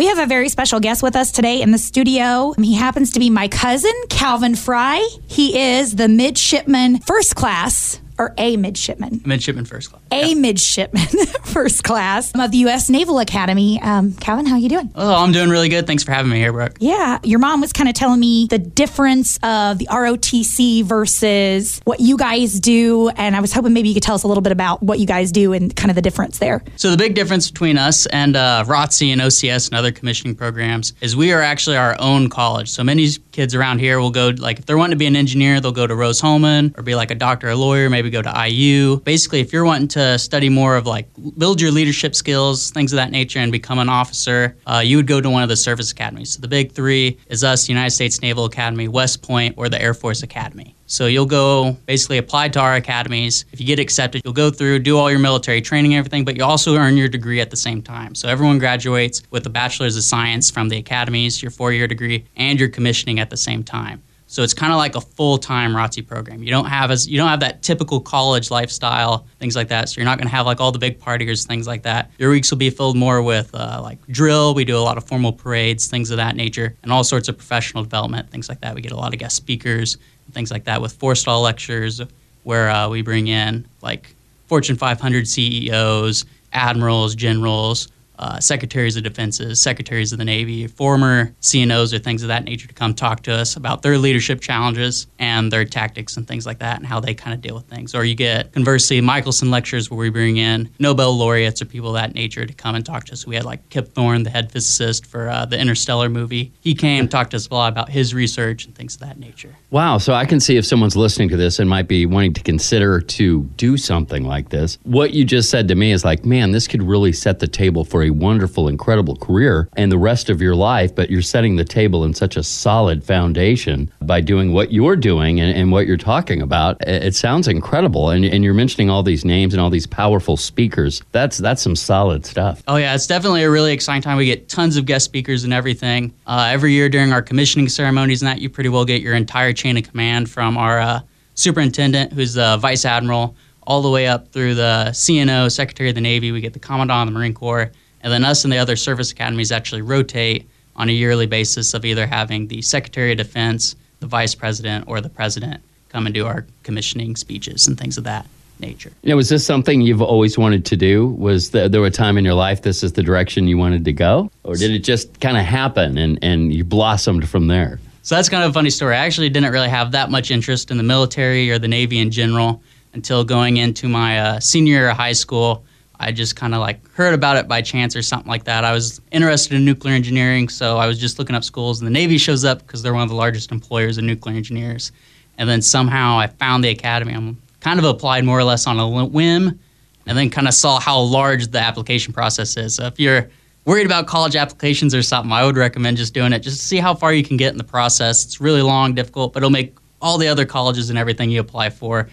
We have a very special guest with us today in the studio. He happens to be my cousin, Calvin Fry. He is the midshipman first class or a midshipman? Midshipman first class. A midshipman first class of the U.S. Naval Academy. Um, Calvin, how are you doing? Oh, I'm doing really good. Thanks for having me here, Brooke. Yeah, your mom was kind of telling me the difference of the ROTC versus what you guys do, and I was hoping maybe you could tell us a little bit about what you guys do and kind of the difference there. So the big difference between us and uh, ROTC and OCS and other commissioning programs is we are actually our own college. So many kids around here will go like if they're wanting to be an engineer, they'll go to Rose Hulman or be like a doctor or lawyer, maybe go to IU. Basically, if you're wanting to study more of like build your leadership skills, things of that nature, and become an officer, uh, you would go to one of the service academies. So the big three is us, United States Naval Academy, West Point, or the Air Force Academy. So you'll go basically apply to our academies. If you get accepted, you'll go through, do all your military training everything, but you also earn your degree at the same time. So everyone graduates with a bachelor's of science from the academies, your four-year degree, and your commissioning at the same time. So it's kind of like a full-time ROTC program. You don't have as you don't have that typical college lifestyle, things like that. So you're not going to have like all the big partiers, things like that. Your weeks will be filled more with uh, like drill. We do a lot of formal parades, things of that nature, and all sorts of professional development, things like that. We get a lot of guest speakers, things like that, with Forrestal lectures where uh, we bring in like Fortune 500 CEOs, admirals, generals, uh, secretaries of defenses, secretaries of the Navy, former CNOs or things of that nature to come talk to us about their leadership challenges and their tactics and things like that and how they kind of deal with things. Or you get, conversely, Michelson lectures where we bring in Nobel laureates or people of that nature to come and talk to us. We had like Kip Thorne, the head physicist for uh, the Interstellar movie. He came, talked to us a lot about his research and things of that nature. Wow. So I can see if someone's listening to this and might be wanting to consider to do something like this. What you just said to me is like, man, this could really set the table for a wonderful, incredible career and the rest of your life, but you're setting the table in such a solid foundation by doing what you're doing and, and what you're talking about. It, it sounds incredible. And, and, you're mentioning all these names and all these powerful speakers. That's that's some solid stuff. Oh, yeah. It's definitely a really exciting time. We get tons of guest speakers and everything. Uh, every year during our commissioning ceremonies and that, you pretty well get your entire chain of command from our uh, superintendent, who's the vice admiral, all the way up through the CNO, Secretary of the Navy. We get the Commandant of the Marine Corps and then us and the other service academies actually rotate on a yearly basis of either having the Secretary of Defense, the Vice President, or the President come and do our commissioning speeches and things of that nature. You know, was this something you've always wanted to do? Was the, there a time in your life this is the direction you wanted to go? Or did it just kind of happen and, and you blossomed from there? So that's kind of a funny story. I actually didn't really have that much interest in the military or the Navy in general until going into my uh, senior year of high school. I just kind of like heard about it by chance or something like that. I was interested in nuclear engineering, so I was just looking up schools, and the Navy shows up because they're one of the largest employers of nuclear engineers. And then somehow I found the academy. I'm kind of applied more or less on a whim, and then kind of saw how large the application process is. So if you're worried about college applications or something, I would recommend just doing it just to see how far you can get in the process. It's really long, difficult, but it'll make all the other colleges and everything you apply for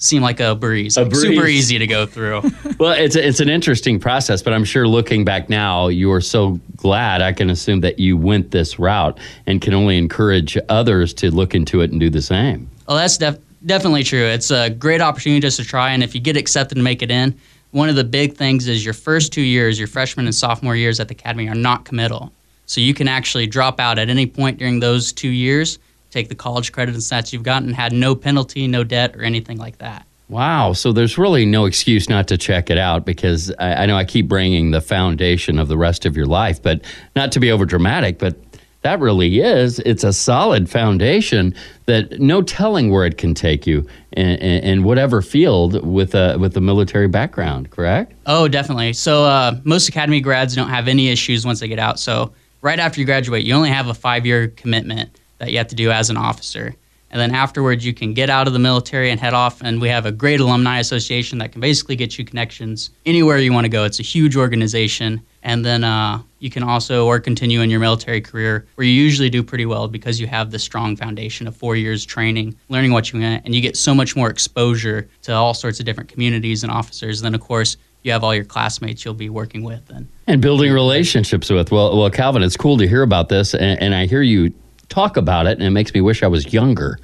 seem like a breeze, a like breeze. super easy to go through. well, it's a, it's an interesting process, but I'm sure looking back now, you are so glad. I can assume that you went this route and can only encourage others to look into it and do the same. Well, that's def- definitely true. It's a great opportunity just to try, and if you get accepted and make it in, one of the big things is your first two years, your freshman and sophomore years at the academy, are not committal. So you can actually drop out at any point during those two years take the college credit and stats you've gotten, and had no penalty, no debt, or anything like that. Wow. So there's really no excuse not to check it out because I, I, know I keep bringing the foundation of the rest of your life, but not to be over dramatic, but that really is. It's a solid foundation that no telling where it can take you in, in, in whatever field with a with a military background. Correct? Oh, definitely. So uh, most academy grads don't have any issues once they get out. So right after you graduate, you only have a five year commitment that you have to do as an officer. And then afterwards, you can get out of the military and head off. And we have a great alumni association that can basically get you connections anywhere you want to go. It's a huge organization. And then uh, you can also or continue in your military career where you usually do pretty well because you have the strong foundation of four years training, learning what you want, and you get so much more exposure to all sorts of different communities and officers. And then, of course, you have all your classmates you'll be working with and and building relationships with. Well, well, Calvin, it's cool to hear about this, and, and I hear you talk about it, and it makes me wish I was younger.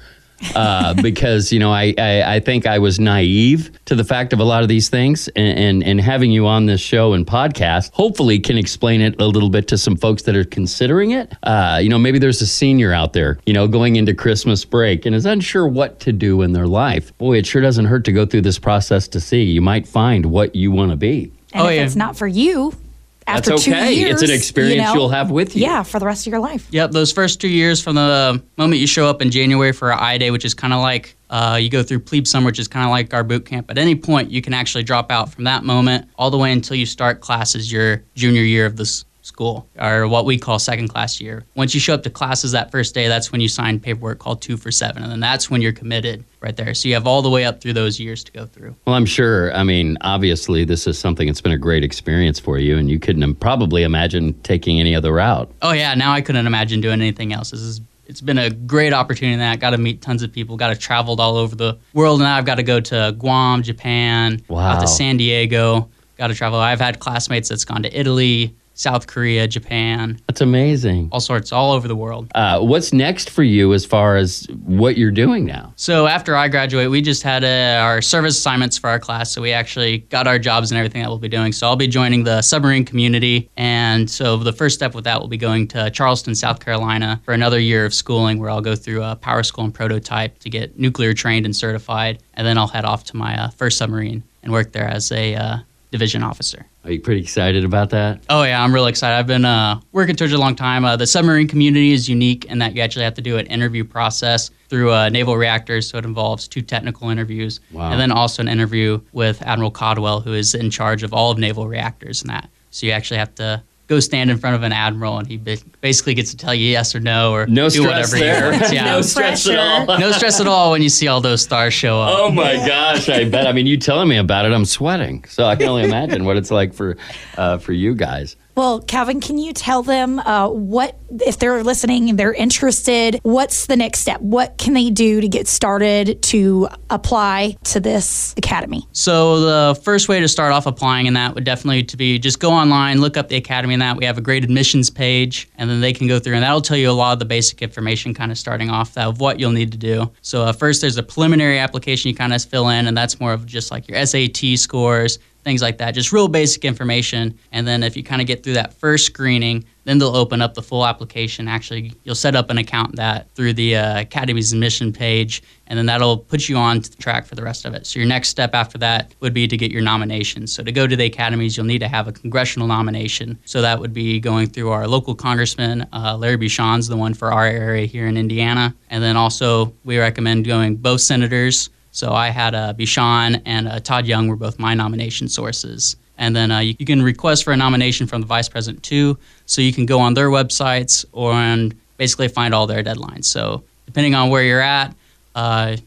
uh, because you know I, I, I think I was naive to the fact of a lot of these things, and, and and having you on this show and podcast hopefully can explain it a little bit to some folks that are considering it. Uh, you know, maybe there's a senior out there, you know, going into Christmas break and is unsure what to do in their life. Boy, it sure doesn't hurt to go through this process to see. You might find what you want to be. And Oh, if yeah. it's not for you, after That's two okay. years, It's an experience you know, you'll have with you. Yeah, for the rest of your life. Yep, those first two years from the moment you show up in January for our I Day, which is kind of like uh, you go through plebe summer, which is kind of like our boot camp. At any point, you can actually drop out from that moment all the way until you start classes your junior year of this school, or what we call second class year. Once you show up to classes that first day, that's when you sign paperwork called two for seven, and then that's when you're committed right there. So you have all the way up through those years to go through. Well, I'm sure. I mean, obviously, this is something that's been a great experience for you, and you couldn't probably imagine taking any other route. Oh yeah, now I couldn't imagine doing anything else. This is it's been a great opportunity. That got to meet tons of people. Got to traveled all over the world. Now I've got to go to Guam, Japan, Wow. out to San Diego. Got to travel. I've had classmates that's gone to Italy, South Korea, Japan, That's amazing. all sorts, all over the world. Uh, what's next for you as far as what you're doing now? So after I graduate, we just had uh, our service assignments for our class. So we actually got our jobs and everything that we'll be doing. So I'll be joining the submarine community. And so the first step with that will be going to Charleston, South Carolina for another year of schooling where I'll go through a power school and prototype to get nuclear trained and certified. And then I'll head off to my uh, first submarine and work there as a uh, division officer. Are you pretty excited about that? Oh yeah, I'm really excited. I've been uh, working towards a long time. Uh, the submarine community is unique in that you actually have to do an interview process through uh, naval reactors, so it involves two technical interviews, Wow. and then also an interview with Admiral Caldwell, who is in charge of all of naval reactors and that. So you actually have to go stand in front of an admiral, and he basically gets to tell you yes or no, or No do stress whatever there. he wants. Yeah. no stress at all. no stress at all when you see all those stars show up. Oh my gosh! I bet. I mean, you telling me about it, I'm sweating. So I can only imagine what it's like for uh, for you guys. Well, Calvin, can you tell them uh, what, if they're listening and they're interested, what's the next step? What can they do to get started to apply to this academy? So the first way to start off applying in that would definitely to be just go online, look up the academy in that. We have a great admissions page, and then they can go through and that'll tell you a lot of the basic information, kind of starting off of what you'll need to do. So uh, first, there's a preliminary application you kind of fill in, and that's more of just like your SAT scores, things like that, just real basic information. And then if you kind of get through that first screening, then they'll open up the full application. Actually, you'll set up an account that through the uh, Academy's admission page, and then that'll put you on to track for the rest of it. So your next step after that would be to get your nomination. So to go to the academies, you'll need to have a congressional nomination. So that would be going through our local congressman, uh, Larry Bucshon's the one for our area here in Indiana, and then also we recommend going both senators. So I had uh, Bucshon and uh, Todd Young were both my nomination sources. And then uh, you, you can request for a nomination from the vice president too. So you can go on their websites or and basically find all their deadlines. So depending on where you're at, uh,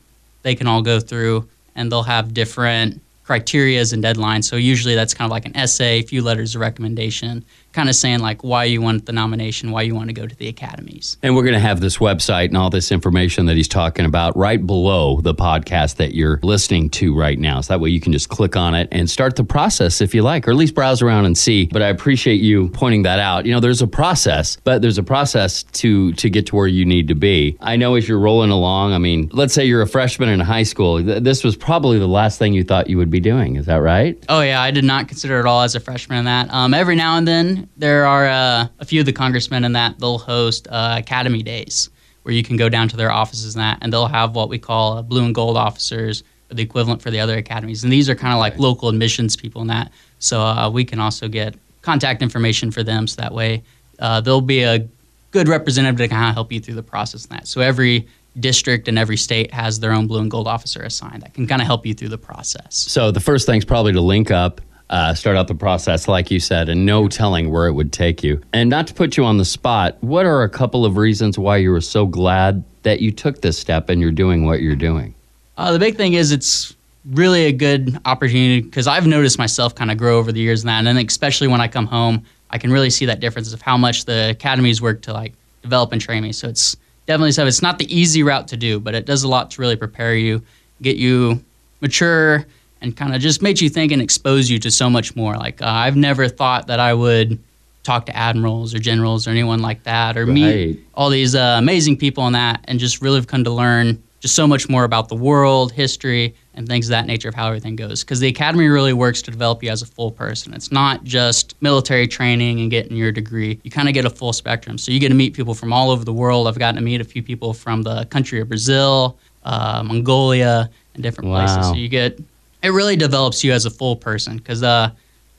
they can all go through and they'll have different criterias and deadlines. So usually that's kind of like an essay, a few letters of recommendation, kind of saying like why you want the nomination, why you want to go to the academies. And we're going to have this website and all this information that he's talking about right below the podcast that you're listening to right now. So that way you can just click on it and start the process if you like, or at least browse around and see. But I appreciate you pointing that out. You know, there's a process, but there's a process to to get to where you need to be. I know as you're rolling along, I mean, let's say you're a freshman in high school. th- This was probably the last thing you thought you would be doing. Is that right? Oh yeah, I did not consider it all as a freshman in that. Um, every now and then there are uh, a few of the congressmen in that they'll host uh, academy days where you can go down to their offices and that, and they'll have what we call uh, blue and gold officers, or the equivalent for the other academies, and these are kind of like local admissions people in that. So uh, we can also get contact information for them, so that way uh, there'll be a good representative to kind of help you through the process in that. So every district and every state has their own blue and gold officer assigned that can kind of help you through the process. So the first thing's probably to link up, uh, start out the process, like you said, and no telling where it would take you. And not to put you on the spot, what are a couple of reasons why you were so glad that you took this step and you're doing what you're doing? Uh, the big thing is it's really a good opportunity because I've noticed myself kind of grow over the years and that, and especially when I come home, I can really see that difference of how much the academies work to like develop and train me. So it's definitely so it's not the easy route to do, but it does a lot to really prepare you, get you mature, and kind of just makes you think and expose you to so much more. Like uh, I've never thought that I would talk to admirals or generals or anyone like that, or Right. meet all these uh, amazing people on that, and just really have come to learn just so much more about the world, history, and things of that nature of how everything goes. Because the academy really works to develop you as a full person. It's not just military training and getting your degree. You kind of get a full spectrum. So you get to meet people from all over the world. I've gotten to meet a few people from the country of Brazil, uh, Mongolia, and different Wow. places. So you get it really develops you as a full person. Because uh,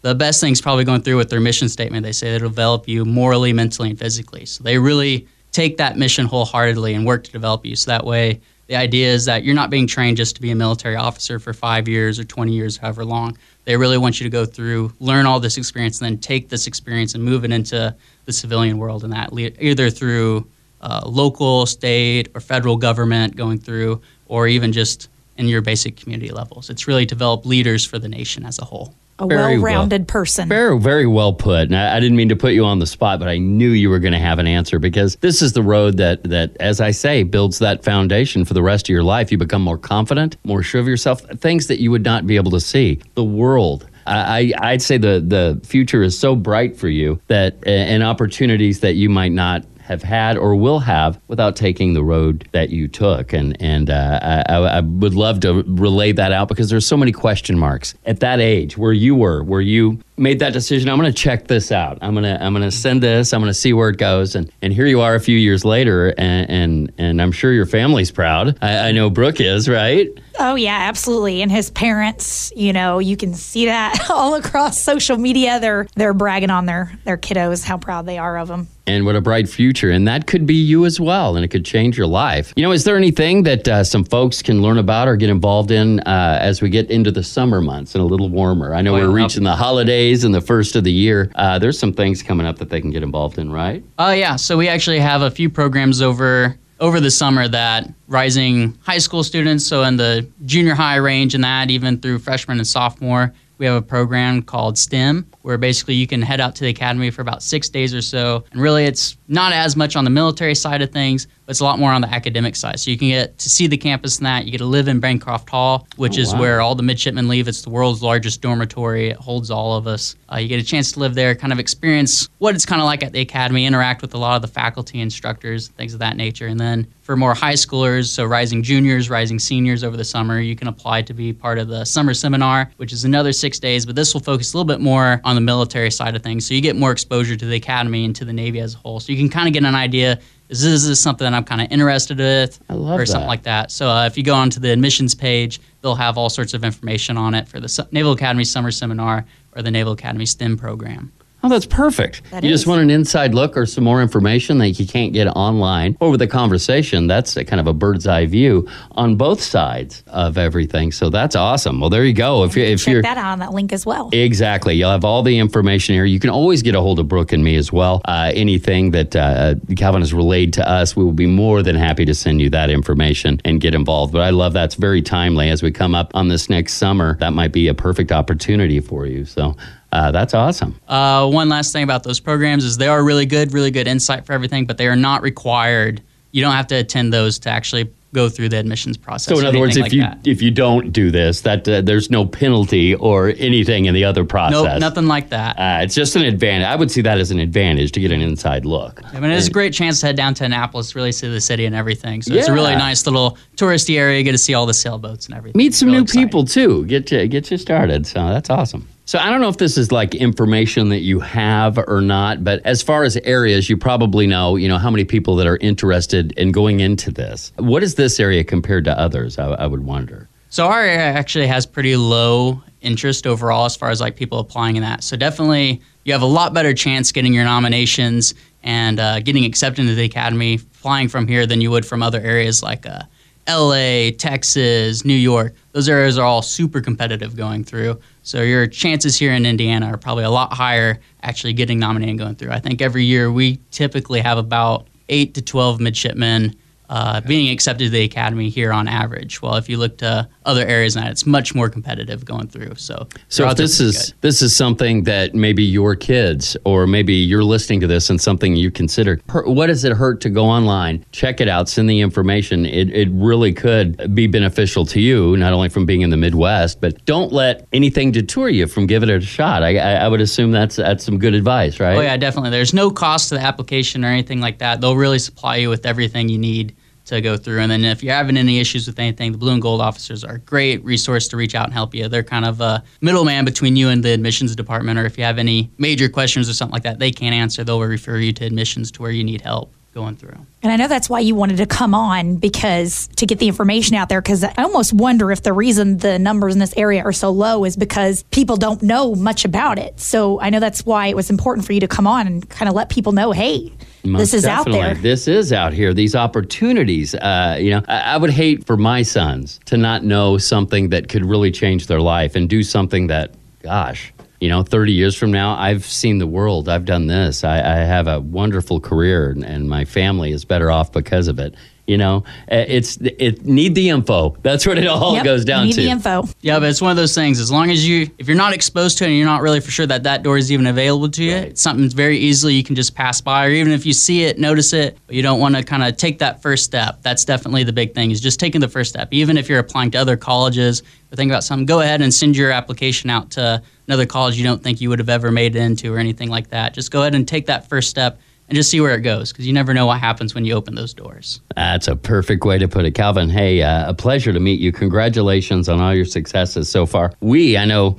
the best thing is probably going through with their mission statement. They say it'll develop you morally, mentally, and physically. So they really take that mission wholeheartedly and work to develop you. So that way, the idea is that you're not being trained just to be a military officer for five years or 20 years, however long. They really want you to go through, learn all this experience, and then take this experience and move it into the civilian world, and that either through uh, local, state, or federal government going through, or even just in your basic community levels. It's really develop leaders for the nation as a whole. A Very well. well-rounded person. Very, very well put. And I, I didn't mean to put you on the spot, but I knew you were going to have an answer because this is the road that, that, as I say, builds that foundation for the rest of your life. You become more confident, more sure of yourself, things that you would not be able to see. The world. I, I- I'd say the, the future is so bright for you that, and opportunities that you might not have had or will have without taking the road that you took. And and uh, I, I would love to relay that out because there's so many question marks at that age where you were, where you made that decision. I'm going to check this out. I'm gonna I'm gonna send this. I'm going to see where it goes. And and here you are a few years later, and and, and I'm sure your family's proud. I, I know Brooke is right. Oh yeah, absolutely. And his parents, you know, you can see that all across social media. They're they're bragging on their their kiddos how proud they are of them. and what a bright future. And that could be you as well, and it could change your life. You know, is there anything that uh, some folks can learn about or get involved in uh, as we get into the summer months and a little warmer? I know Well, we're I'll- reaching the holidays and the first of the year. Uh, there's some things coming up that they can get involved in, right? Oh yeah, so we actually have a few programs over over the summer that rising high school students, so in the junior high range and that, even through freshman and sophomore, we have a program called STEM, where basically you can head out to the academy for about six days or so. And really, it's not as much on the military side of things, it's a lot more on the academic side. So you can get to see the campus and that. You get to live in Bancroft Hall, which Oh, is wow. where all the midshipmen leave. It's the world's largest dormitory. It holds all of us. Uh, you get a chance to live there, kind of experience what it's kind of like at the academy, interact with a lot of the faculty, instructors, things of that nature. And then for more high schoolers, so rising juniors, rising seniors over the summer, you can apply to be part of the summer seminar, which is another six days, but this will focus a little bit more on the military side of things. So you get more exposure to the academy and to the Navy as a whole. So you can kind of get an idea. Is this, is this something that I'm kind of interested with, I love or something like that? So uh, if you go onto the admissions page, they'll have all sorts of information on it for the Naval Academy Summer Seminar or the Naval Academy STEM program. Oh, that's perfect. That you is. just want an inside look or some more information that you can't get online or with a conversation. That's a kind of a bird's eye view on both sides of everything. So that's awesome. Well, there you go. If, you, if Check you're that out on that link as well. Exactly. You'll have all the information here. You can always get a hold of Brooke and me as well. Uh, anything that uh, Calvin has relayed to us, we will be more than happy to send you that information and get involved. But I love that's very timely as we come up on this next summer. That might be a perfect opportunity for you. So uh, that's awesome. Uh, one last thing about those programs is they are really good, really good insight for everything, but they are not required. You don't have to attend those to actually go through the admissions process. So in other words, if anything you that. if you don't do this, that uh, there's no penalty or anything in the other process. Nope, nothing like that. Uh, it's just an advantage. I would see that as an advantage to get an inside look. I mean, it's a great chance to head down to Annapolis, really see the city and everything. So it's a really nice little touristy area. You get to see all the sailboats and everything. meet some new exciting. people too. Get you get you started. So that's awesome. So I don't know if this is like information that you have or not, but as far as areas, you probably know, you know, how many people that are interested in going into this. What is this area compared to others? I, I would wonder. So our area actually has pretty low interest overall as far as like people applying in that. So definitely you have a lot better chance getting your nominations and uh, getting accepted into the academy flying from here than you would from other areas like uh, LA, Texas, New York. Those areas are all super competitive going through. So your chances here in Indiana are probably a lot higher actually getting nominated and going through. I think every year we typically have about eight to 12 midshipmen uh, being accepted to the academy here on average. Well, if you look to other areas, now it's much more competitive going through. So, So if this is good. this is something that maybe your kids or maybe you're listening to this and something you consider, what does it hurt to go online, check it out, send the information? It, it really could be beneficial to you, not only from being in the Midwest, but don't let anything deter you from giving it a shot. I, I, I would assume that's that's some good advice, right? Oh yeah, definitely. There's no cost to the application or anything like that. They'll really supply you with everything you need to go through. And then if you're having any issues with anything, the blue and gold officers are a great resource to reach out and help you. They're kind of a middleman between you and the admissions department, or if you have any major questions or something like that, they can't answer. They'll refer you to admissions to where you need help going through. And I know that's why you wanted to come on because to get the information out there. Because I almost wonder if the reason the numbers in this area are so low is because people don't know much about it. So I know that's why it was important for you to come on and kind of let people know, hey, Most this is definitely. out there. This is out here. These opportunities. Uh, you know, I, I would hate for my sons to not know something that could really change their life and do something that, gosh, you know, 30 years from now, I've seen the world. I've done this. I, I have a wonderful career, and, and my family is better off because of it. You know, Uh, it's it need the info. That's what it all Yep, goes down need to. the info. Yeah, but it's one of those things. As long as you, if you're not exposed to it and you're not really for sure that that door is even available to you, Right. it's something that's very easily you can just pass by, or even if you see it, notice it, but you don't want to kind of take that first step. That's definitely the big thing is just taking the first step. Even if you're applying to other colleges or thinking about something, go ahead and send your application out to another college you don't think you would have ever made it into or anything like that. Just go ahead and take that first step and just see where it goes because you never know what happens when you open those doors. That's a perfect way to put it, Calvin. Hey, uh, a pleasure to meet you. Congratulations on all your successes so far. We, I know,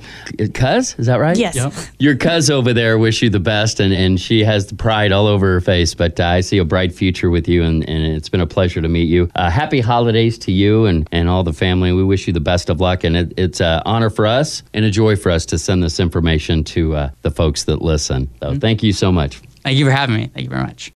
Cuz, is that right? Yes. Yep. Your cuz over there wish you the best, and, and she has the pride all over her face. But uh, I see a bright future with you, and, and it's been a pleasure to meet you. Uh, happy holidays to you and, and all the family. We wish you the best of luck, and it, it's an honor for us and a joy for us to send this information to uh, the folks that listen. So thank you so much. Thank you for having me. Thank you very much.